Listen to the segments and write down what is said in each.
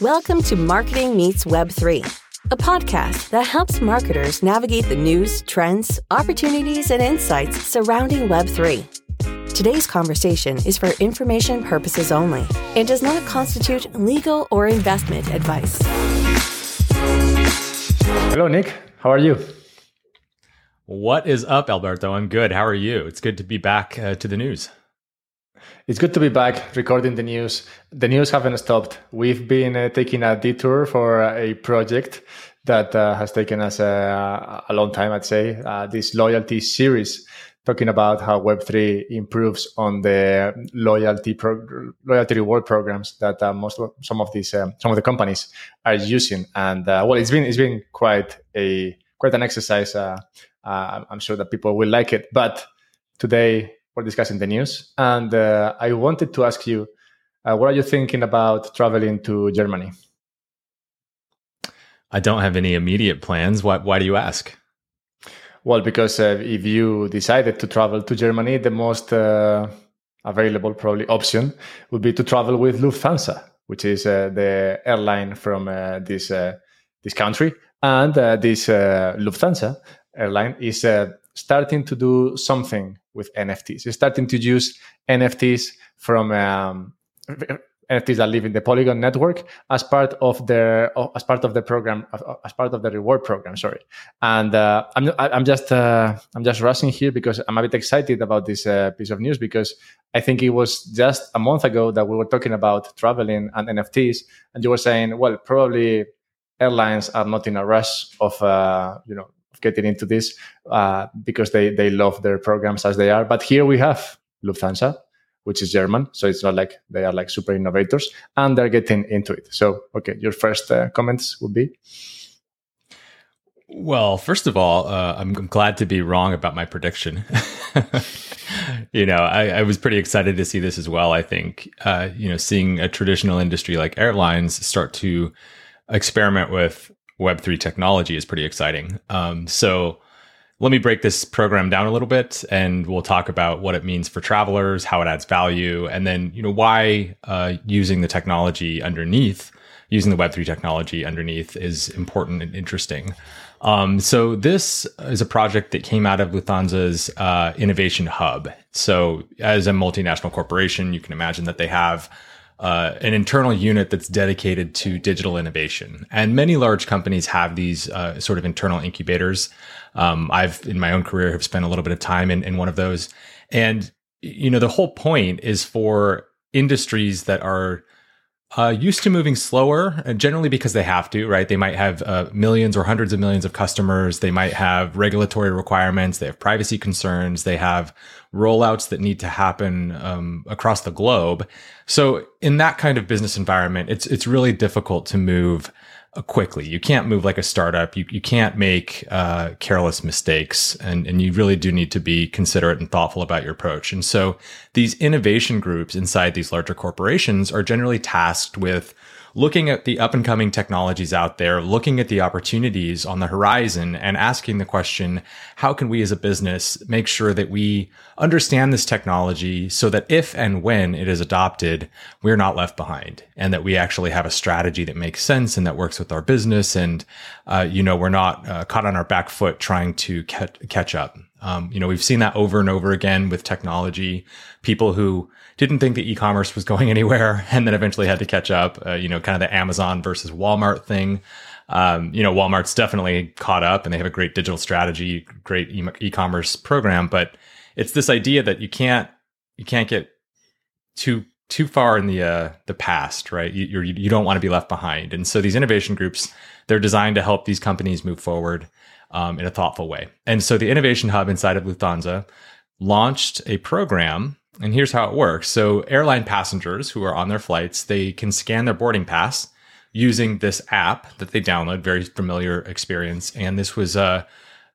Welcome to Marketing Meets Web3, a podcast that helps marketers navigate the news, trends, opportunities, and insights surrounding Web3. Today's conversation is for information purposes only and does not constitute legal or investment advice. Hello, Nick. How are you? What is up, Alberto? I'm good. How are you? It's good to be back uh, to the news. It's good to be back recording the news. The news haven't stopped. We've been uh, taking a detour for a project that uh, has taken us a, a, long time, I'd say. Uh, this loyalty series talking about how Web3 improves on the loyalty pro- loyalty reward programs that uh, most of, some of these um, some of the companies are using. And uh, well, it's been it's been quite a quite an exercise. Uh, I'm sure that people will like it. But today for discussing the news. And uh, I wanted to ask you, uh, what are you thinking about traveling to Germany? I don't have any immediate plans. Why, why do you ask? Well, because uh, if you decided to travel to Germany, the most uh, available probably option would be to travel with Lufthansa, which is uh, the airline from uh, this this country. And this Lufthansa airline is starting to do something with NFTs. It's starting to use NFTs from um, NFTs that live in the Polygon network as part of their as part of the program as part of the reward program. Sorry, and uh, I'm I'm just uh, I'm just rushing here because I'm a bit excited about this uh, piece of news because I think it was just a month ago that we were talking about traveling and NFTs, and you were saying, well, probably airlines are not in a rush of uh, you know getting into this uh, because they they love their programs as they are. But here we have Lufthansa, which is German, so it's not like they are like super innovators, and they're getting into it. So, okay, your first uh, comments would be. Well, first of all, uh, I'm, I'm, glad to be wrong about my prediction. you know, I, I, was pretty excited to see this as well. I think, uh, you know, seeing a traditional industry like airlines start to experiment with Web3 technology is pretty exciting. Um, so let me break this program down a little bit and we'll talk about what it means for travelers, how it adds value, and then, you know, why uh, using the technology underneath, using the Web3 technology underneath is important and interesting. Um, so this is a project that came out of Lufthansa's uh, innovation hub. So as a multinational corporation, you can imagine that they have uh, an internal unit that's dedicated to digital innovation. And many large companies have these uh, sort of internal incubators. Um, I've, in my own career, have spent a little bit of time in, in one of those. And, you know, the whole point is for industries that are uh, used to moving slower, uh, generally because they have to, right? They might have uh, millions or hundreds of millions of customers. They might have regulatory requirements. They have privacy concerns. They have rollouts that need to happen um, across the globe. So, in that kind of business environment, it's it's really difficult to move quickly. You can't move like a startup. You, you can't make uh, careless mistakes, and, and you really do need to be considerate and thoughtful about your approach. And so these innovation groups inside these larger corporations are generally tasked with looking at the up and coming technologies out there, looking at the opportunities on the horizon and asking the question, how can we as a business make sure that we understand this technology so that if and when it is adopted, we're not left behind and that we actually have a strategy that makes sense and that works with our business. And, uh, you know, we're not uh, caught on our back foot trying to catch up. Um, you know, we've seen that over and over again with technology. People who didn't think that e-commerce was going anywhere and then eventually had to catch up. Uh, you know, kind of the Amazon versus Walmart thing. Um, you know, Walmart's definitely caught up and they have a great digital strategy, great e- commerce program, but it's this idea that you can't you can't get too too far in the uh, the past, right? You you're, you don't want to be left behind, and so these innovation groups they're designed to help these companies move forward um, in a thoughtful way. And so the innovation hub inside of Lufthansa launched a program and here's how it works. So airline passengers who are on their flights, they can scan their boarding pass using this app that they download, very familiar experience. And this was uh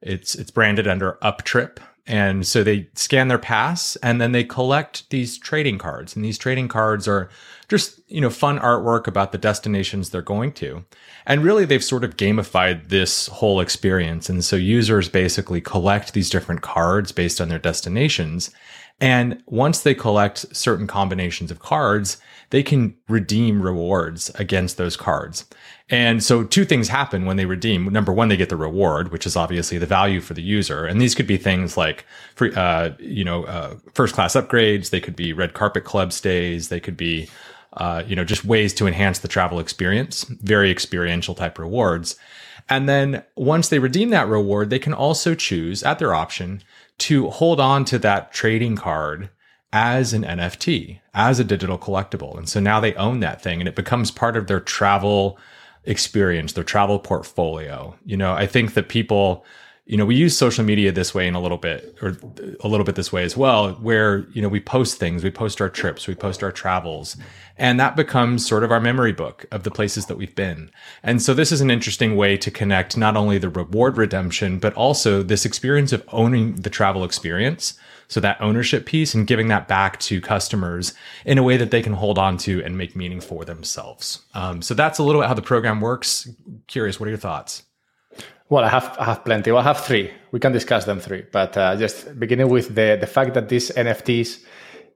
it's it's branded under Uptrip. And so they scan their pass and then they collect these trading cards. And these trading cards are just, you know, fun artwork about the destinations they're going to. And really they've sort of gamified this whole experience. And so users basically collect these different cards based on their destinations And once they collect certain combinations of cards, they can redeem rewards against those cards. And so two things happen when they redeem. Number one, they get the reward, which is obviously the value for the user. And these could be things like, free, uh, you know, uh, first class upgrades. They could be red carpet club stays. They could be, uh, you know, just ways to enhance the travel experience, very experiential type rewards. And then once they redeem that reward, they can also choose at their option to hold on to that trading card as an NFT, as a digital collectible. And so now they own that thing and it becomes part of their travel experience, their travel portfolio. You know, I think that people, you know, we use social media this way in a little bit, or a little bit this way as well, where, you know, we post things, we post our trips, we post our travels, and that becomes sort of our memory book of the places that we've been. And so this is an interesting way to connect not only the reward redemption, but also this experience of owning the travel experience so that ownership piece and giving that back to customers in a way that they can hold on to and make meaning for themselves. Um, so that's a little bit how the program works. Curious, what are your thoughts? Well, I have I have plenty. Well, I have three. We can discuss them three, but uh, just beginning with the the fact that these NFTs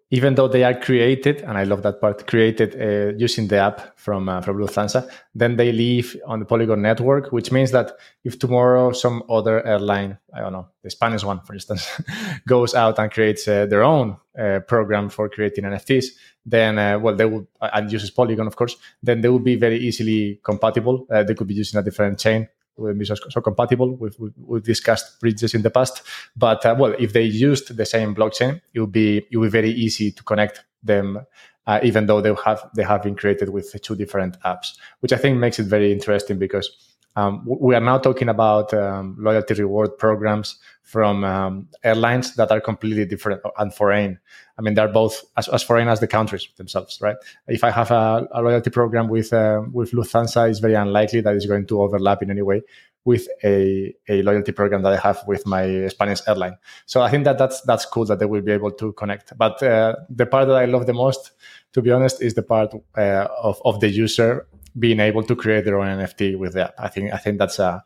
even though they are created, and I love that part, created uh, using the app from uh, from Lufthansa, then they live on the Polygon network, which means that if tomorrow some other airline, I don't know, the Spanish one, for instance, goes out and creates uh, their own uh, program for creating NFTs, then uh, well, they will and uses Polygon, of course, then they will be very easily compatible. Uh, they could be using a different chain be so, so compatible. We've, we've, discussed bridges in the past, but uh, well, if they used the same blockchain, it would be it would be very easy to connect them, uh, even though they have they have been created with two different apps, which I think makes it very interesting because um, we are now talking about um, loyalty reward programs from um, airlines that are completely different and foreign. I mean, they're both as, as foreign as the countries themselves, right? If I have a, a loyalty program with uh, with Lufthansa, it's very unlikely that it's going to overlap in any way with a, a loyalty program that I have with my Spanish airline. So I think that that's that's cool that they will be able to connect. But uh, the part that I love the most, to be honest, is the part uh, of of the user being able to create their own NFT with that. I think I think that's a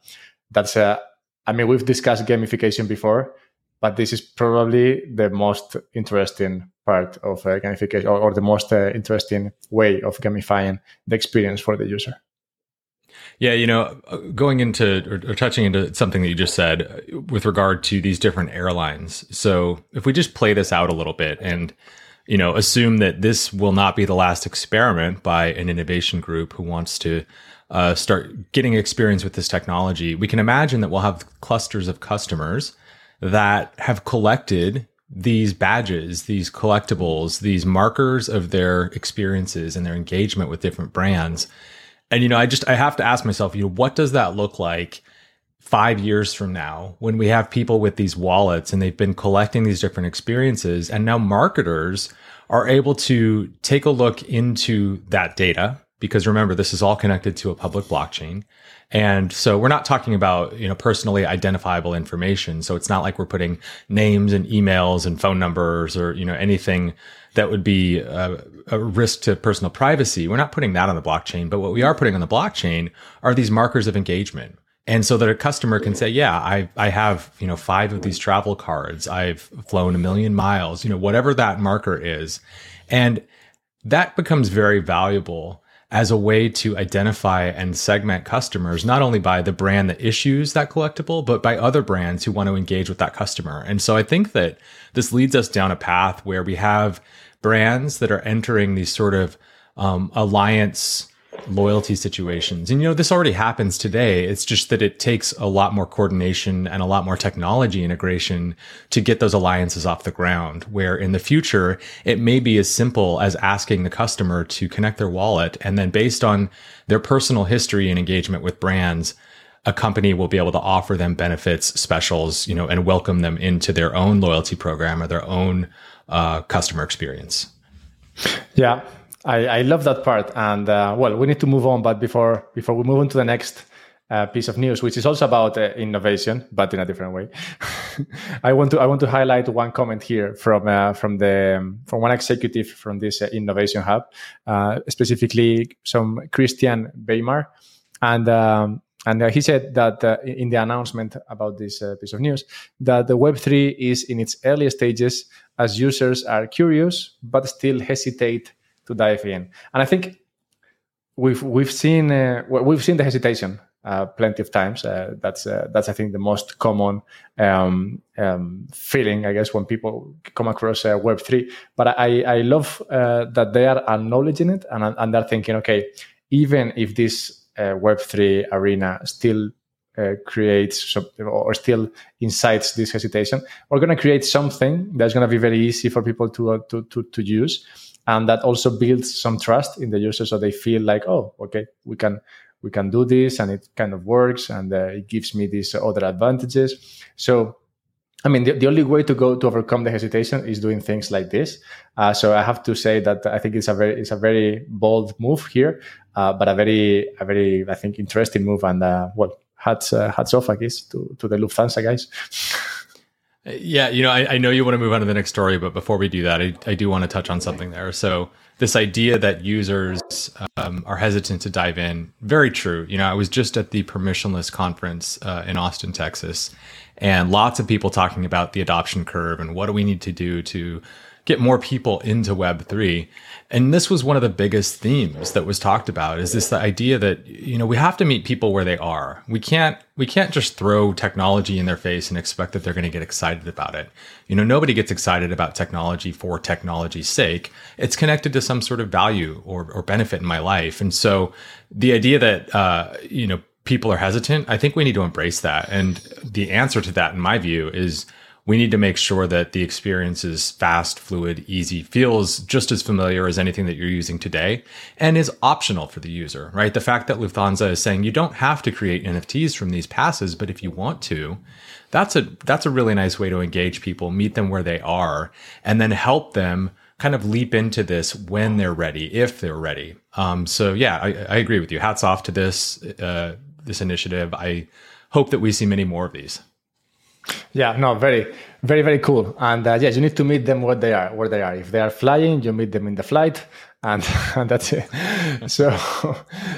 that's a. I mean, we've discussed gamification before, but this is probably the most interesting part of uh, gamification, or, or, the most uh, interesting way of gamifying the experience for the user. Yeah, you know, uh, going into or, or, touching into something that you just said uh, with regard to these different airlines. So, if we just play this out a little bit and you know, assume that this will not be the last experiment by an innovation group who wants to uh, start getting experience with this technology. We can imagine that we'll have clusters of customers that have collected these badges, these collectibles, these markers of their experiences and their engagement with different brands. And, you know, I just, I have to ask myself, you know, what does that look like five years from now when we have people with these wallets and they've been collecting these different experiences and now marketers are able to take a look into that data because remember this is all connected to a public blockchain. And so we're not talking about you know personally identifiable information. So it's not like we're putting names and emails and phone numbers or you know anything that would be a, a risk to personal privacy. We're not putting that on the blockchain. But what we are putting on the blockchain are these markers of engagement and so that a customer can say yeah i i have you know five of these travel cards. I've flown a million miles you know whatever that marker is. And that becomes very valuable as a way to identify and segment customers not only by the brand that issues that collectible but by other brands who want to engage with that customer. And so i think that this leads us down a path where we have brands that are entering these sort of um, alliance loyalty situations. And you know, this already happens today. It's just that it takes a lot more coordination and a lot more technology integration to get those alliances off the ground. Where in the future, it may be as simple as asking the customer to connect their wallet. And then based on their personal history and engagement with brands, a company will be able to offer them benefits, specials, you know, and welcome them into their own loyalty program or their own uh, customer experience. Yeah, I, I love that part. And uh, well, we need to move on. But before before we move on to the next uh, piece of news, which is also about uh, innovation, but in a different way, I want to I want to highlight one comment here from uh, from the um, from one executive from this uh, innovation hub, uh, specifically some Christian Weimar, and. Um, and he said that in the announcement about this piece of news, that the Web3 is in its early stages as users are curious but still hesitate to dive in. And I think we've we've seen uh, we've seen the hesitation uh, plenty of times. Uh, that's uh, that's I think the most common um, um, feeling, I guess, when people come across uh, Web three. But I I love uh, that they are acknowledging it and and they're thinking, okay, even if this uh, Web three arena still creates or still incites this hesitation, we're going to create something that's going to be very easy for people to to to, to use. And that also builds some trust in the user, so they feel like, oh, okay, we can we can do this and it kind of works and uh, it gives me these other advantages. So i mean the, the only way to go to overcome the hesitation is doing things like this. Uh, so i have to say that i think it's a very it's a very bold move here uh, but a very a very i think interesting move and uh, well hats uh, hats off i guess to, to the lufthansa guys Yeah, you know, I, I, know you want to move on to the next story, but before we do that, I, I do want to touch on something there. So, this idea that users um, are hesitant to dive in, very true. You know, I was just at the permissionless conference uh, in Austin, Texas, and lots of people talking about the adoption curve and what do we need to do to get more people into Web3. And this was one of the biggest themes that was talked about is this the idea that, you know, we have to meet people where they are. We can't, we can't just throw technology in their face and expect that they're going to get excited about it. You know, nobody gets excited about technology for technology's sake. It's connected to some sort of value or, or benefit in my life. And so the idea that, uh, you know, people are hesitant, I think we need to embrace that. And the answer to that, in my view, is we need to make sure that the experience is fast, fluid, easy, feels just as familiar as anything that you're using today, and is optional for the user, right? The fact that Lufthansa is saying you don't have to create NFTs from these passes, but if you want to, that's a that's a really nice way to engage people, meet them where they are, and then help them kind of leap into this when they're ready, if they're ready. Um, so yeah, I, I, agree with you. Hats off to this uh, this initiative. I hope that we see many more of these. Yeah, no, very, very, very cool. And uh, yes, you need to meet them where they are, where they are. If they are flying, you meet them in the flight, and, and that's it. so,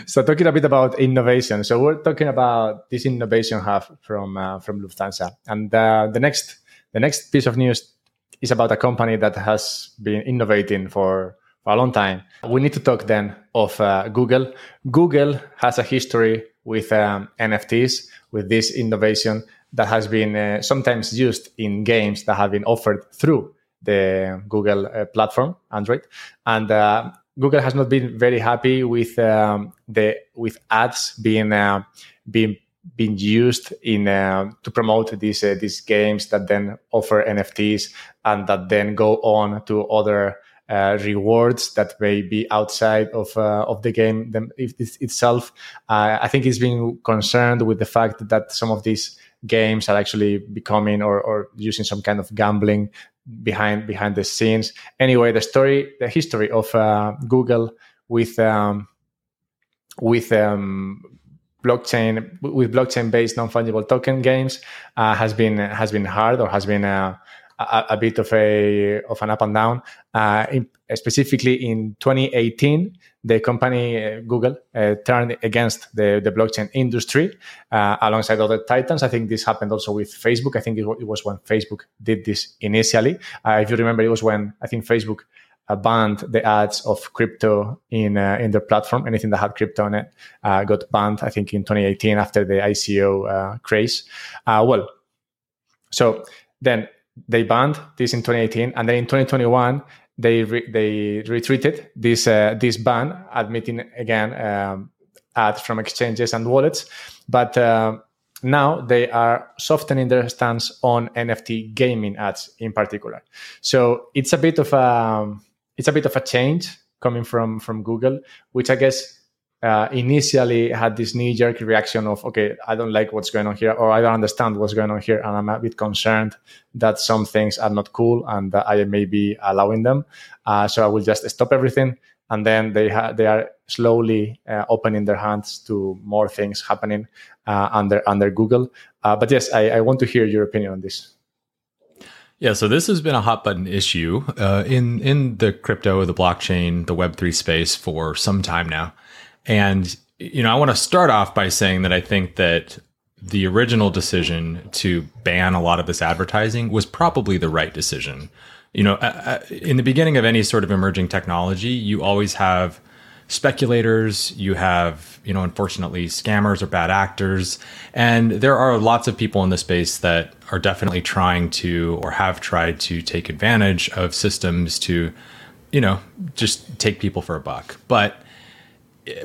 so talking a bit about innovation. So we're talking about this innovation hub from uh, from Lufthansa, and uh, the next the next piece of news is about a company that has been innovating for for a long time. We need to talk then of uh, Google. Google has a history with um, NFTs, with this innovation that has been uh, sometimes used in games that have been offered through the Google uh, platform, Android, and uh, Google has not been very happy with um, the with ads being uh, being being used in uh, to promote these uh, these games that then offer NFTs and that then go on to other uh, rewards that may be outside of uh, of the game them, itself. Uh, I think he's been concerned with the fact that some of these games are actually becoming or, or using some kind of gambling behind behind the scenes. Anyway, the story, the history of uh, Google with um, with um, blockchain with blockchain based non fungible token games uh, has been has been hard or has been uh, a, a, bit of a of an up and down. Uh, in, specifically in 2018, the company uh, Google uh, turned against the, the blockchain industry uh, alongside other titans. I think this happened also with Facebook. I think it, it was when Facebook did this initially. Uh, if you remember, it was when I think Facebook uh, banned the ads of crypto in in their platform. Anything that had crypto on it got banned. I think in 2018 after the ICO craze. well, so then they banned this in 2018, and then in 2021 they re- they retreated this uh, this ban, admitting again um, ads from exchanges and wallets, but. Uh, now they are softening their stance on NFT gaming ads in particular. So it's a bit of a it's a bit of a change coming from from Google, which I guess uh, initially had this knee jerk reaction of, okay, I don't like what's going on here, or I don't understand what's going on here, and I'm a bit concerned that some things are not cool and that I may be allowing them. Uh, so I will just stop everything. And then they ha- they are slowly uh, opening their hands to more things happening uh, under under Google. Uh, but yes, I, I want to hear your opinion on this. Yeah, so this has been a hot button issue uh, in in the crypto, the blockchain, the Web three space for some time now. And, you know, I want to start off by saying that I think that the original decision to ban a lot of this advertising was probably the right decision. you know, in the beginning of any sort of emerging technology, you always have speculators, you have, you know, unfortunately scammers or bad actors. And there are lots of people in the space that are definitely trying to or have tried to take advantage of systems to, you know, just take people for a buck. But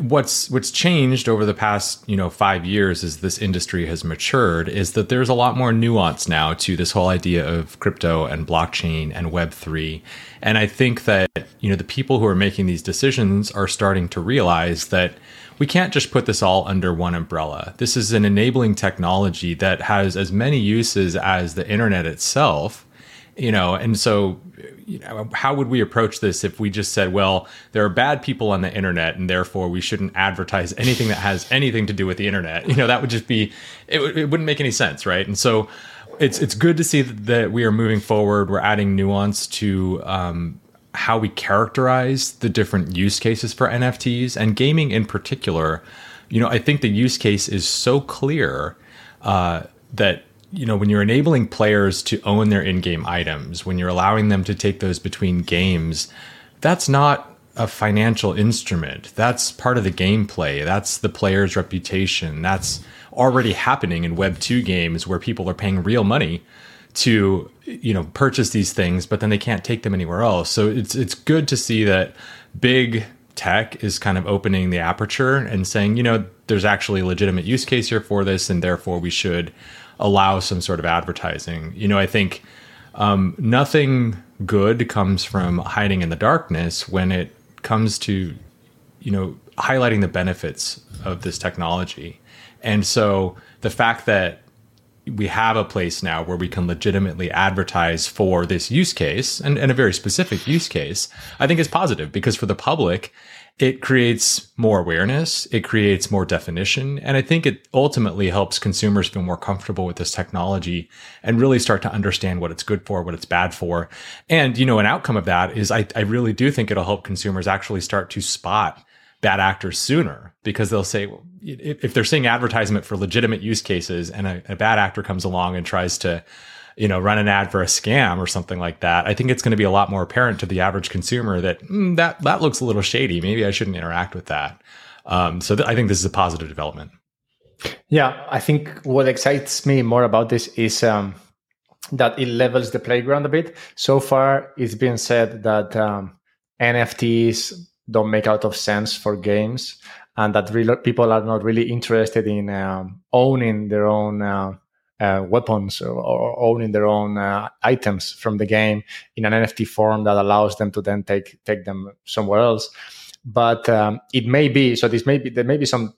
what's what's changed over the past you know five years as this industry has matured is that there's a lot more nuance now to this whole idea of crypto and blockchain and web 3 and i think that you know the people who are making these decisions are starting to realize that we can't just put this all under one umbrella. This is an enabling technology that has as many uses as the internet itself you know and so you know, how would we approach this if we just said, well, there are bad people on the internet, and therefore we shouldn't advertise anything that has anything to do with the internet? You know, that would just be it, it wouldn't make any sense, right? And so it's it's good to see that we are moving forward. We're adding nuance to um, how we characterize the different use cases for NFTs and gaming in particular. You know, I think the use case is so clear uh, that you know, when you're enabling players to own their in-game items, when you're allowing them to take those between games, that's not a financial instrument. That's part of the gameplay. That's the player's reputation. That's already happening in Web 2 games where people are paying real money to, you know, purchase these things, but then they can't take them anywhere else. So it's it's good to see that big tech is kind of opening the aperture and saying, you know, there's actually a legitimate use case here for this, and therefore we should allow some sort of advertising. You know, I think um, nothing good comes from hiding in the darkness when it comes to, you know, highlighting the benefits of this technology. And so the fact that we have a place now where we can legitimately advertise for this use case and, and a very specific use case, I think is positive because for the public, it creates more awareness, it creates more definition, and I think it ultimately helps consumers feel more comfortable with this technology and really start to understand what it's good for, what it's bad for. And, you know, an outcome of that is I, I really do think it'll help consumers actually start to spot bad actors sooner because they'll say, well, if they're seeing advertisement for legitimate use cases and a, a bad actor comes along and tries to you know, run an ad for a scam or something like that, I think it's going to be a lot more apparent to the average consumer that mm, that that looks a little shady. Maybe I shouldn't interact with that. Um, so th- I think this is a positive development. Yeah, I think what excites me more about this is um, that it levels the playground a bit. So far, it's been said that um, NFTs don't make out of sense for games, and that re- people are not really interested in um, owning their own. Uh, uh, weapons or, or, owning their own uh, items from the game in an NFT form that allows them to then take take them somewhere else. But um, it may be so. This may be there may be some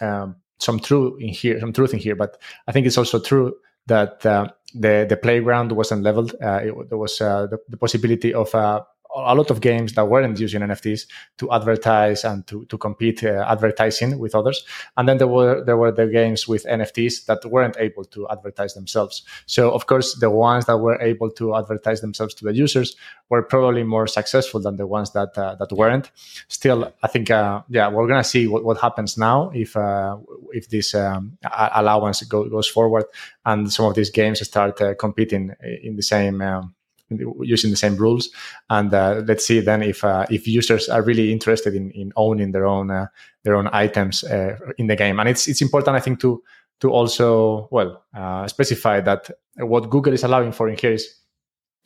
um, some truth in here, some truth in here. But I think it's also true that uh, the the playground wasn't leveled. Uh, it, there was uh, the, the, possibility of uh, a lot of games that weren't using NFTs to advertise and to, to compete uh, advertising with others. And then there were there were the games with NFTs that weren't able to advertise themselves. So of course the ones that were able to advertise themselves to the users were probably more successful than the ones that uh, that weren't. Still, I think uh, yeah we're gonna see what, what happens now if uh, if this um, allowance go, goes forward and some of these games start uh, competing in the same. Um, using the same rules. And uh, let's see then if uh, if users are really interested in, in owning their own uh, their own items uh, in the game. And it's it's important, I think, to to also well uh, specify that what Google is allowing for in here is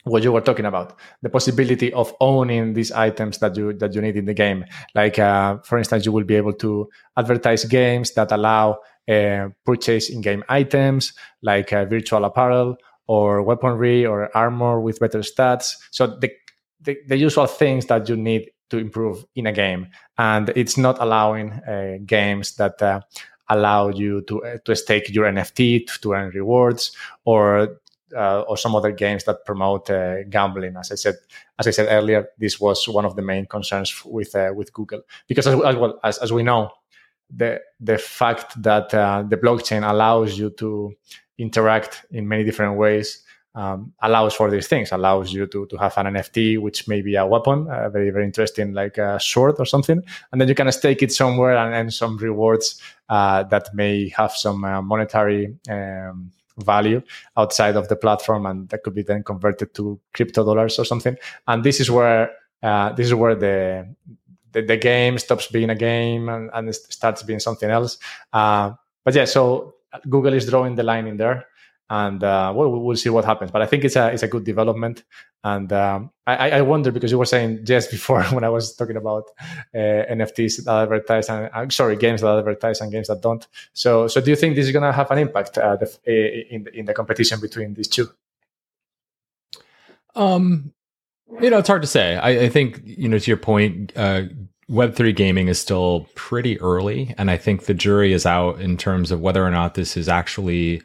what you were talking about the possibility of owning these items that you that you need in the game like uh, for instance you will be able to advertise games that allow uh, purchase in-game items like uh, virtual apparel or weaponry or armor with better stats. So the, the, the usual things that you need to improve in a game, and it's not allowing uh, games that uh, allow you to uh, to stake your NFT to, to earn rewards, or uh, or some other games that promote uh, gambling. As I said, as I said earlier, this was one of the main concerns with uh, with Google because as, as well as, as we know, the the fact that the blockchain allows you to interact in many different ways um, allows for these things allows you to, to have an nft which may be a weapon uh, very very interesting like a sword or something and then you can stake it somewhere and earn some rewards uh, that may have some uh, monetary um, value outside of the platform, and that could be then converted to crypto dollars or something. And this is where uh, this is where the, the, the game stops being a game and, and starts being something else. Uh, but yeah, so Google is drawing the line in there, and uh, we'll, we'll see what happens. But I think it's a it's a good development, and um, I, I wonder because you were saying just before when I was talking about uh, NFTs that advertise and uh, sorry games that advertise and games that don't. So so do you think this is going to have an impact uh, the, in in the competition between these two? Um, you know, it's hard to say. I, I think you know to your point. Uh, Web3 gaming is still pretty early, and I think the jury is out in terms of whether or not this is actually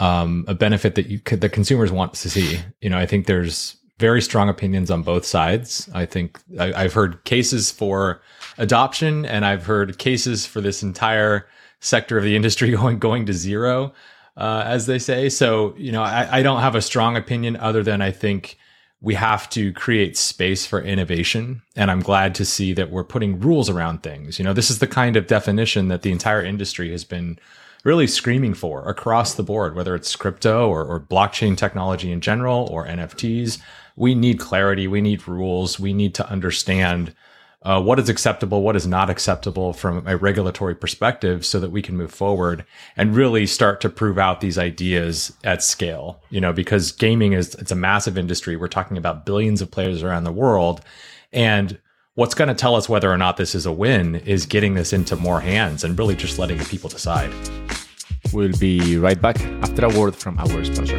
um, a benefit that you could, the consumers want to see. You know, I think there's very strong opinions on both sides. I think I, have heard cases for adoption, and I've heard cases for this entire sector of the industry going going to zero, uh, as they say. So you know, I, I don't have a strong opinion other than I think we have to create space for innovation. And I'm glad to see that we're putting rules around things. You know, this is the kind of definition that the entire industry has been really screaming for across the board, whether it's crypto or, or blockchain technology in general or NFTs we need clarity, we need rules, we need to understand uh, what is acceptable, what is not acceptable from a regulatory perspective, so that we can move forward and really start to prove out these ideas at scale. You know, because gaming is it's a massive industry. We're talking about billions of players around the world, and what's going to tell us whether or not this is a win is getting this into more hands and really just letting the people decide. We'll be right back after a word from our sponsor.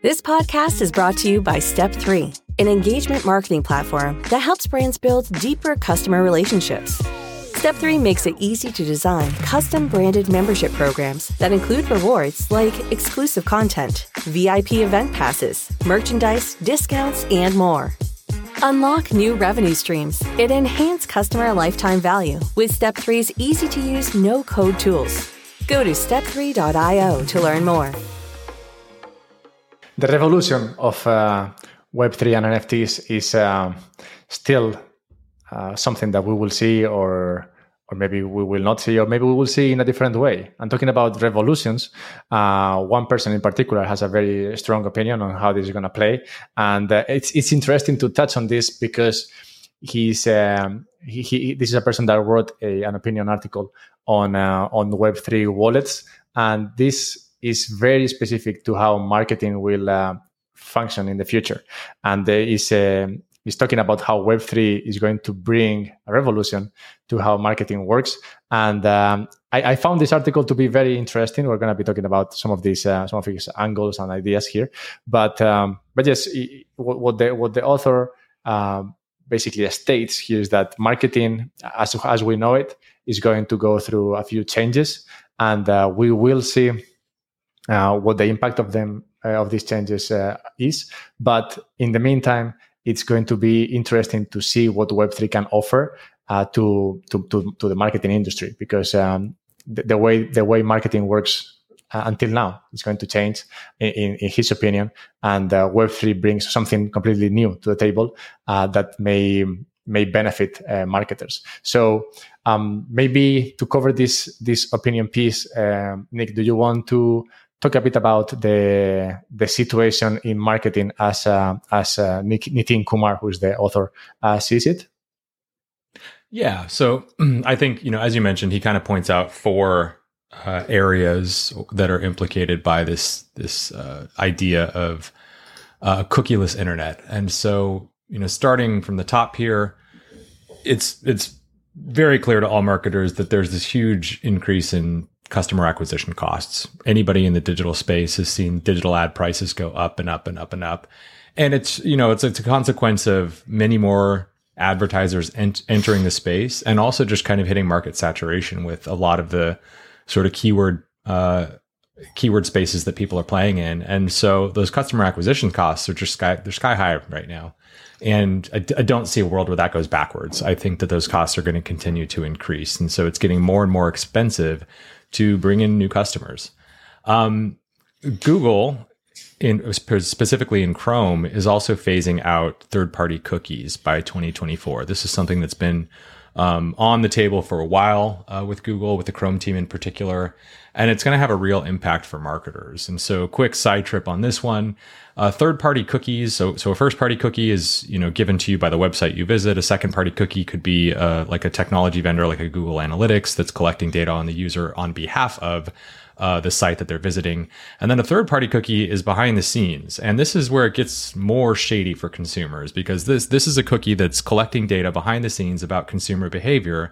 This podcast is brought to you by Step 3, an engagement marketing platform that helps brands build deeper customer relationships. Step 3 makes it easy to design custom branded membership programs that include rewards like exclusive content, VIP event passes, merchandise, discounts, and more. Unlock new revenue streams and enhance customer lifetime value with Step 3's easy to use no code tools. Go to step3.io to learn more the revolution of uh, Web3 and NFTs is uh, still uh, something that we will see, or or maybe we will not see, or maybe we will see in a different way. I'm talking about revolutions, uh, one person in particular has a very strong opinion on how this is going to play, and uh, it's it's interesting to touch on this because he's um, he, he, this is a person that wrote a, an opinion article on uh, on Web3 wallets, and this is very specific to how marketing will uh, function in the future. And there is a, he's talking about how Web3 is going to bring a revolution to how marketing works. And um, I, I, found this article to be very interesting. We're going to be talking about some of these, uh, some of these angles and ideas here. But, um, but yes, what the, what the author um, basically states here is that marketing, as, as we know it, is going to go through a few changes. And uh, we will see uh, what the impact of them uh, of these changes uh, is. But in the meantime, it's going to be interesting to see what Web3 can offer uh, to, to, to, to, the marketing industry because um, the, the, way the way marketing works uh, until now is going to change in, in, his opinion and uh, web3 brings something completely new to the table uh, that may may benefit uh, marketers so um, maybe to cover this this opinion piece um, nick do you want to talk a bit about the the situation in marketing as uh, as uh, Nitin Kumar, who's the author, uh, sees it. Yeah, so I think you know, as you mentioned, he kind of points out four uh, areas that are implicated by this this uh, idea of uh, cookieless internet, and so you know, starting from the top here, it's it's very clear to all marketers that there's this huge increase in customer acquisition costs. Anybody in the digital space has seen digital ad prices go up and up and up and up. And it's, you know, it's, it's a consequence of many more advertisers ent- entering the space and also just kind of hitting market saturation with a lot of the sort of keyword, uh, keyword spaces that people are playing in. And so those customer acquisition costs are just sky, they're sky high right now. And I, I don't see a world where that goes backwards. I think that those costs are going to continue to increase. And so it's getting more and more expensive to bring in new customers. Um, Google, in specifically in Chrome, is also phasing out third-party cookies by 2024. This is something that's been um, on the table for a while uh, with Google, with the Chrome team in particular, and it's going to have a real impact for marketers. And so, quick side trip on this one: uh, third-party cookies. So, so a first-party cookie is you know given to you by the website you visit. A second-party cookie could be uh, like a technology vendor, like a Google Analytics, that's collecting data on the user on behalf of uh, the site that they're visiting. And then a third party cookie is behind the scenes. And this is where it gets more shady for consumers because this, this is a cookie that's collecting data behind the scenes about consumer behavior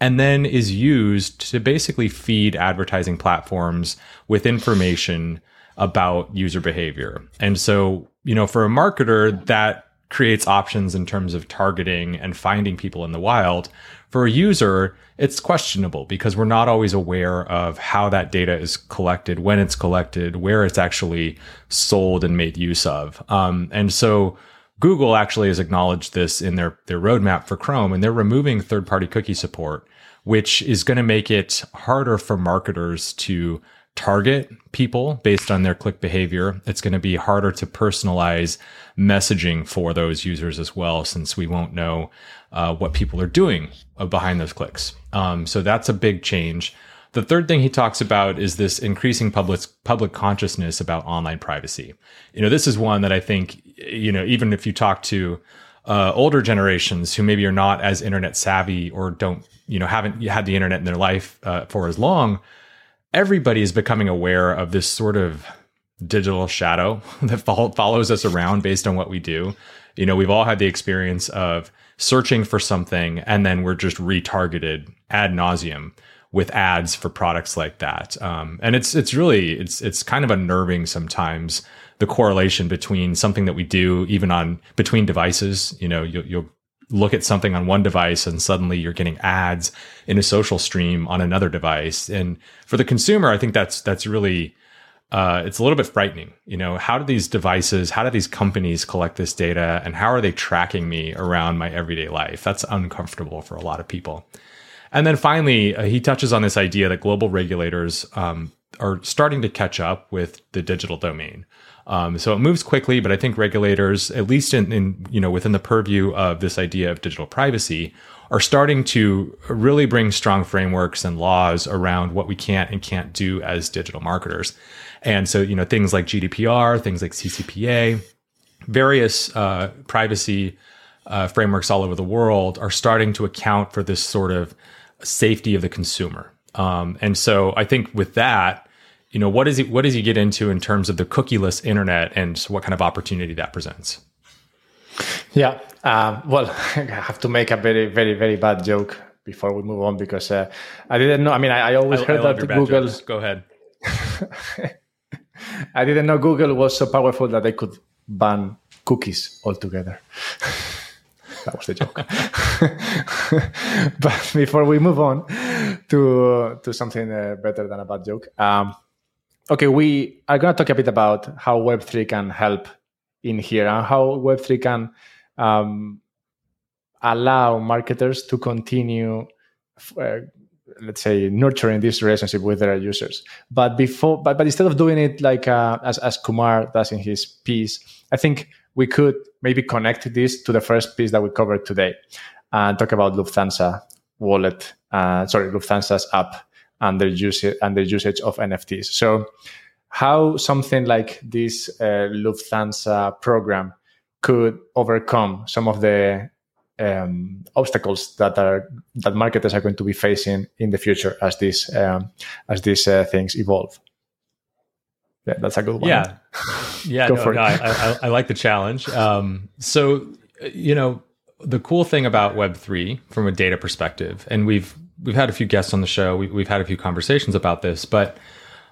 and then is used to basically feed advertising platforms with information about user behavior. And so, you know, for a marketer, that creates options in terms of targeting and finding people in the wild. For a user, it's questionable because we're not always aware of how that data is collected, when it's collected, where it's actually sold and made use of. Um, and so Google actually has acknowledged this in their, their roadmap for Chrome, and they're removing third party cookie support, which is going to make it harder for marketers to target people based on their click behavior. It's going to be harder to personalize messaging for those users as well, since we won't know uh, what people are doing behind those clicks. Um, so that's a big change. The third thing he talks about is this increasing public public consciousness about online privacy. You know, this is one that I think you know even if you talk to uh, older generations who maybe are not as internet savvy or don't you know haven't had the internet in their life uh, for as long, everybody is becoming aware of this sort of digital shadow that follows us around based on what we do. You know, we've all had the experience of searching for something and then we're just retargeted ad nauseum with ads for products like that. Um, and it's it's really it's it's kind of unnerving sometimes the correlation between something that we do even on between devices. You know, you'll, you'll look at something on one device and suddenly you're getting ads in a social stream on another device. And for the consumer, I think that's that's really uh, it's a little bit frightening. You know, how do these devices, how do these companies collect this data, and how are they tracking me around my everyday life? That's uncomfortable for a lot of people. And then finally, uh, he touches on this idea that global regulators um, are starting to catch up with the digital domain. Um, so it moves quickly, but I think regulators, at least in, in you know within the purview of this idea of digital privacy, are starting to really bring strong frameworks and laws around what we can't and can't do as digital marketers. And so, you know, things like GDPR, things like CCPA, various uh, privacy uh, frameworks all over the world are starting to account for this sort of safety of the consumer. Um, and so, I think with that, you know, what does he what does he get into in terms of the cookieless internet and what kind of opportunity that presents? Yeah, uh, well, I have to make a very, very, very bad joke before we move on because uh, I didn't know. I mean, I, I always I, heard I that Google. Go ahead. I didn't know Google was so powerful that they could ban cookies altogether. that was the joke. but before we move on to to something uh, better than a bad joke, um, okay, we are going to talk a bit about how Web three can help in here and how Web three can um, allow marketers to continue. Uh, let's say nurturing this relationship with their users but before but, but instead of doing it like uh, as, as kumar does in his piece i think we could maybe connect this to the first piece that we covered today and talk about lufthansa wallet uh, sorry lufthansa's app and their usage and their usage of nfts so how something like this uh, lufthansa program could overcome some of the um, obstacles that are that marketers are going to be facing in the future as these um, as these uh, things evolve. Yeah, that's a good one. Yeah, yeah. no, no, I, I, I, like the challenge. Um, so you know, the cool thing about Web three from a data perspective, and we've we've had a few guests on the show. We, we've had a few conversations about this, but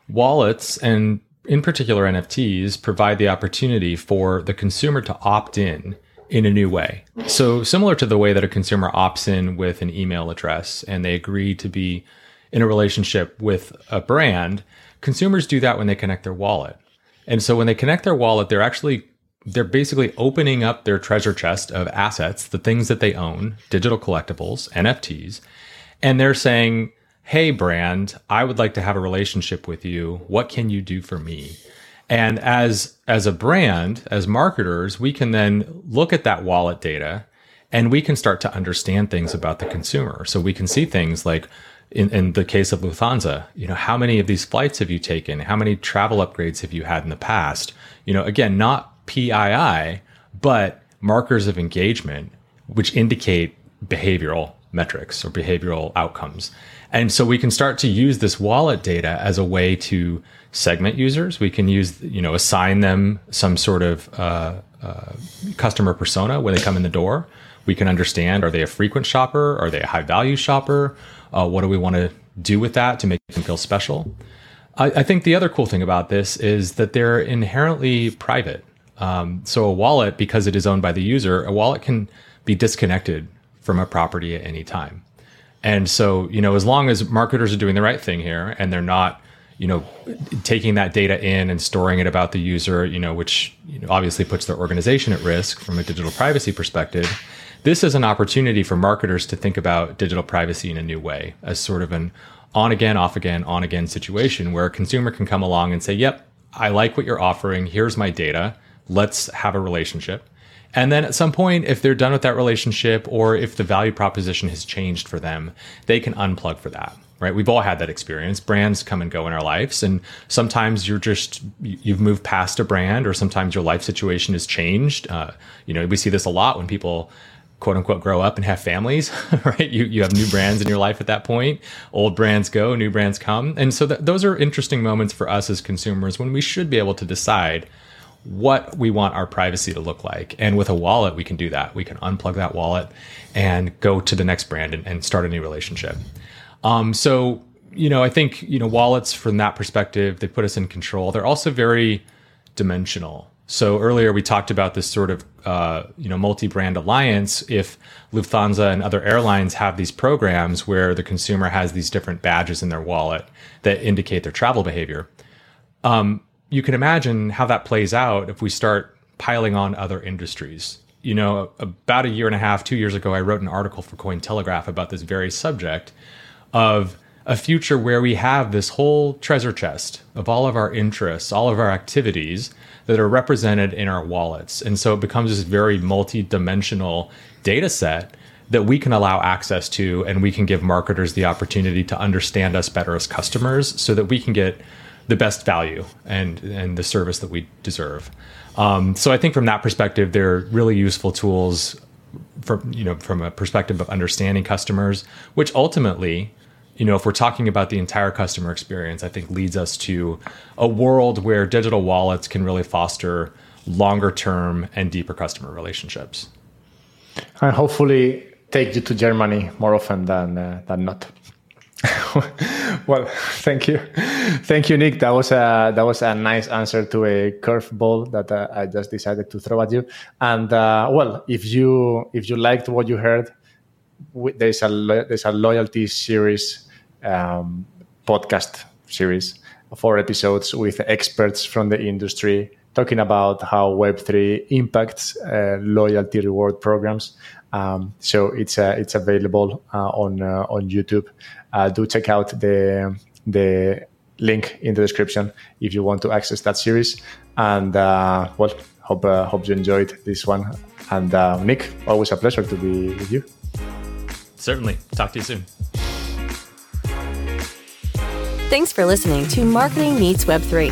wallets and in particular NFTs provide the opportunity for the consumer to opt in in a new way. So, similar to the way that a consumer opts in with an email address and they agree to be in a relationship with a brand, consumers do that when they connect their wallet. And so, when they connect their wallet, they're actually they're basically opening up their treasure chest of assets, the things that they own, digital collectibles, NFTs, and they're saying, "Hey brand, I would like to have a relationship with you. What can you do for me?" And as as a brand, as marketers, we can then look at that wallet data and we can start to understand things about the consumer. So we can see things like in, in the case of Lufthansa, you know, how many of these flights have you taken? How many travel upgrades have you had in the past? You know, again, not PII, but markers of engagement, which indicate behavioral metrics or behavioral outcomes. And so we can start to use this wallet data as a way to segment users. We can use, you know, assign them some sort of uh, uh, customer persona when they come in the door. We can understand are they a frequent shopper? Are they a high value shopper? Uh, what do we want to do with that to make them feel special? I, I, think the other cool thing about this is that they're inherently private. Um, so a wallet, because it is owned by the user, a wallet can be disconnected from a property at any time. And so, you know, as long as marketers are doing the right thing here and they're not, you know, taking that data in and storing it about the user, you know, which you know, obviously puts their organization at risk from a digital privacy perspective, this is an opportunity for marketers to think about digital privacy in a new way as sort of an on again, off again, on again situation where a consumer can come along and say, Yep, I like what you're offering. Here's my data. Let's have a relationship. And then at some point, if they're done with that relationship or if the value proposition has changed for them, they can unplug for that. Right. We've all had that experience. Brands come and go in our lives. And sometimes you're just, you've moved past a brand or sometimes your life situation has changed. Uh, you know, we see this a lot when people quote unquote grow up and have families, right? You, you have new brands in your life at that point. Old brands go, new brands come. And so th- those are interesting moments for us as consumers when we should be able to decide what we want our privacy to look like. And with a wallet, we can do that. We can unplug that wallet and go to the next brand and, and start a new relationship. Um, so, you know, I think, you know, wallets from that perspective, they put us in control. They're also very dimensional. So earlier we talked about this sort of uh, you know multi-brand alliance. If Lufthansa and other airlines have these programs where the consumer has these different badges in their wallet that indicate their travel behavior, um, you can imagine how that plays out if we start piling on other industries. You know, about a year and a half, two years ago, I wrote an article for Cointelegraph about this very subject of a future where we have this whole treasure chest of all of our interests, all of our activities that are represented in our wallets. And so it becomes this very multi-dimensional data set that we can allow access to and we can give marketers the opportunity to understand us better as customers so that we can get the best value and and the service that we deserve. Um, so I think from that perspective, they're really useful tools for you know from a perspective of understanding customers, which ultimately you know, if we're talking about the entire customer experience, I think leads us to a world where digital wallets can really foster longer term and deeper customer relationships. And hopefully take you to Germany more often than uh, than not. well, thank you, thank you, Nick. That was a that was a nice answer to a curveball that uh, I just decided to throw at you. And uh, well, if you if you liked what you heard, there's a there's a loyalty series um, podcast series, four episodes with experts from the industry talking about how Web3 impacts uh, loyalty reward programs. Um, so it's uh, it's available uh, on uh, on YouTube. Uh, do check out the the link in the description if you want to access that series. And uh, well, hope hope you enjoyed this one. And Nick, always a pleasure to be with you. Certainly. Talk to you soon. Thanks for listening to Marketing Meets Web3.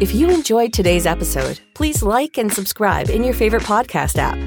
If you enjoyed today's episode, please like and subscribe in your favorite podcast app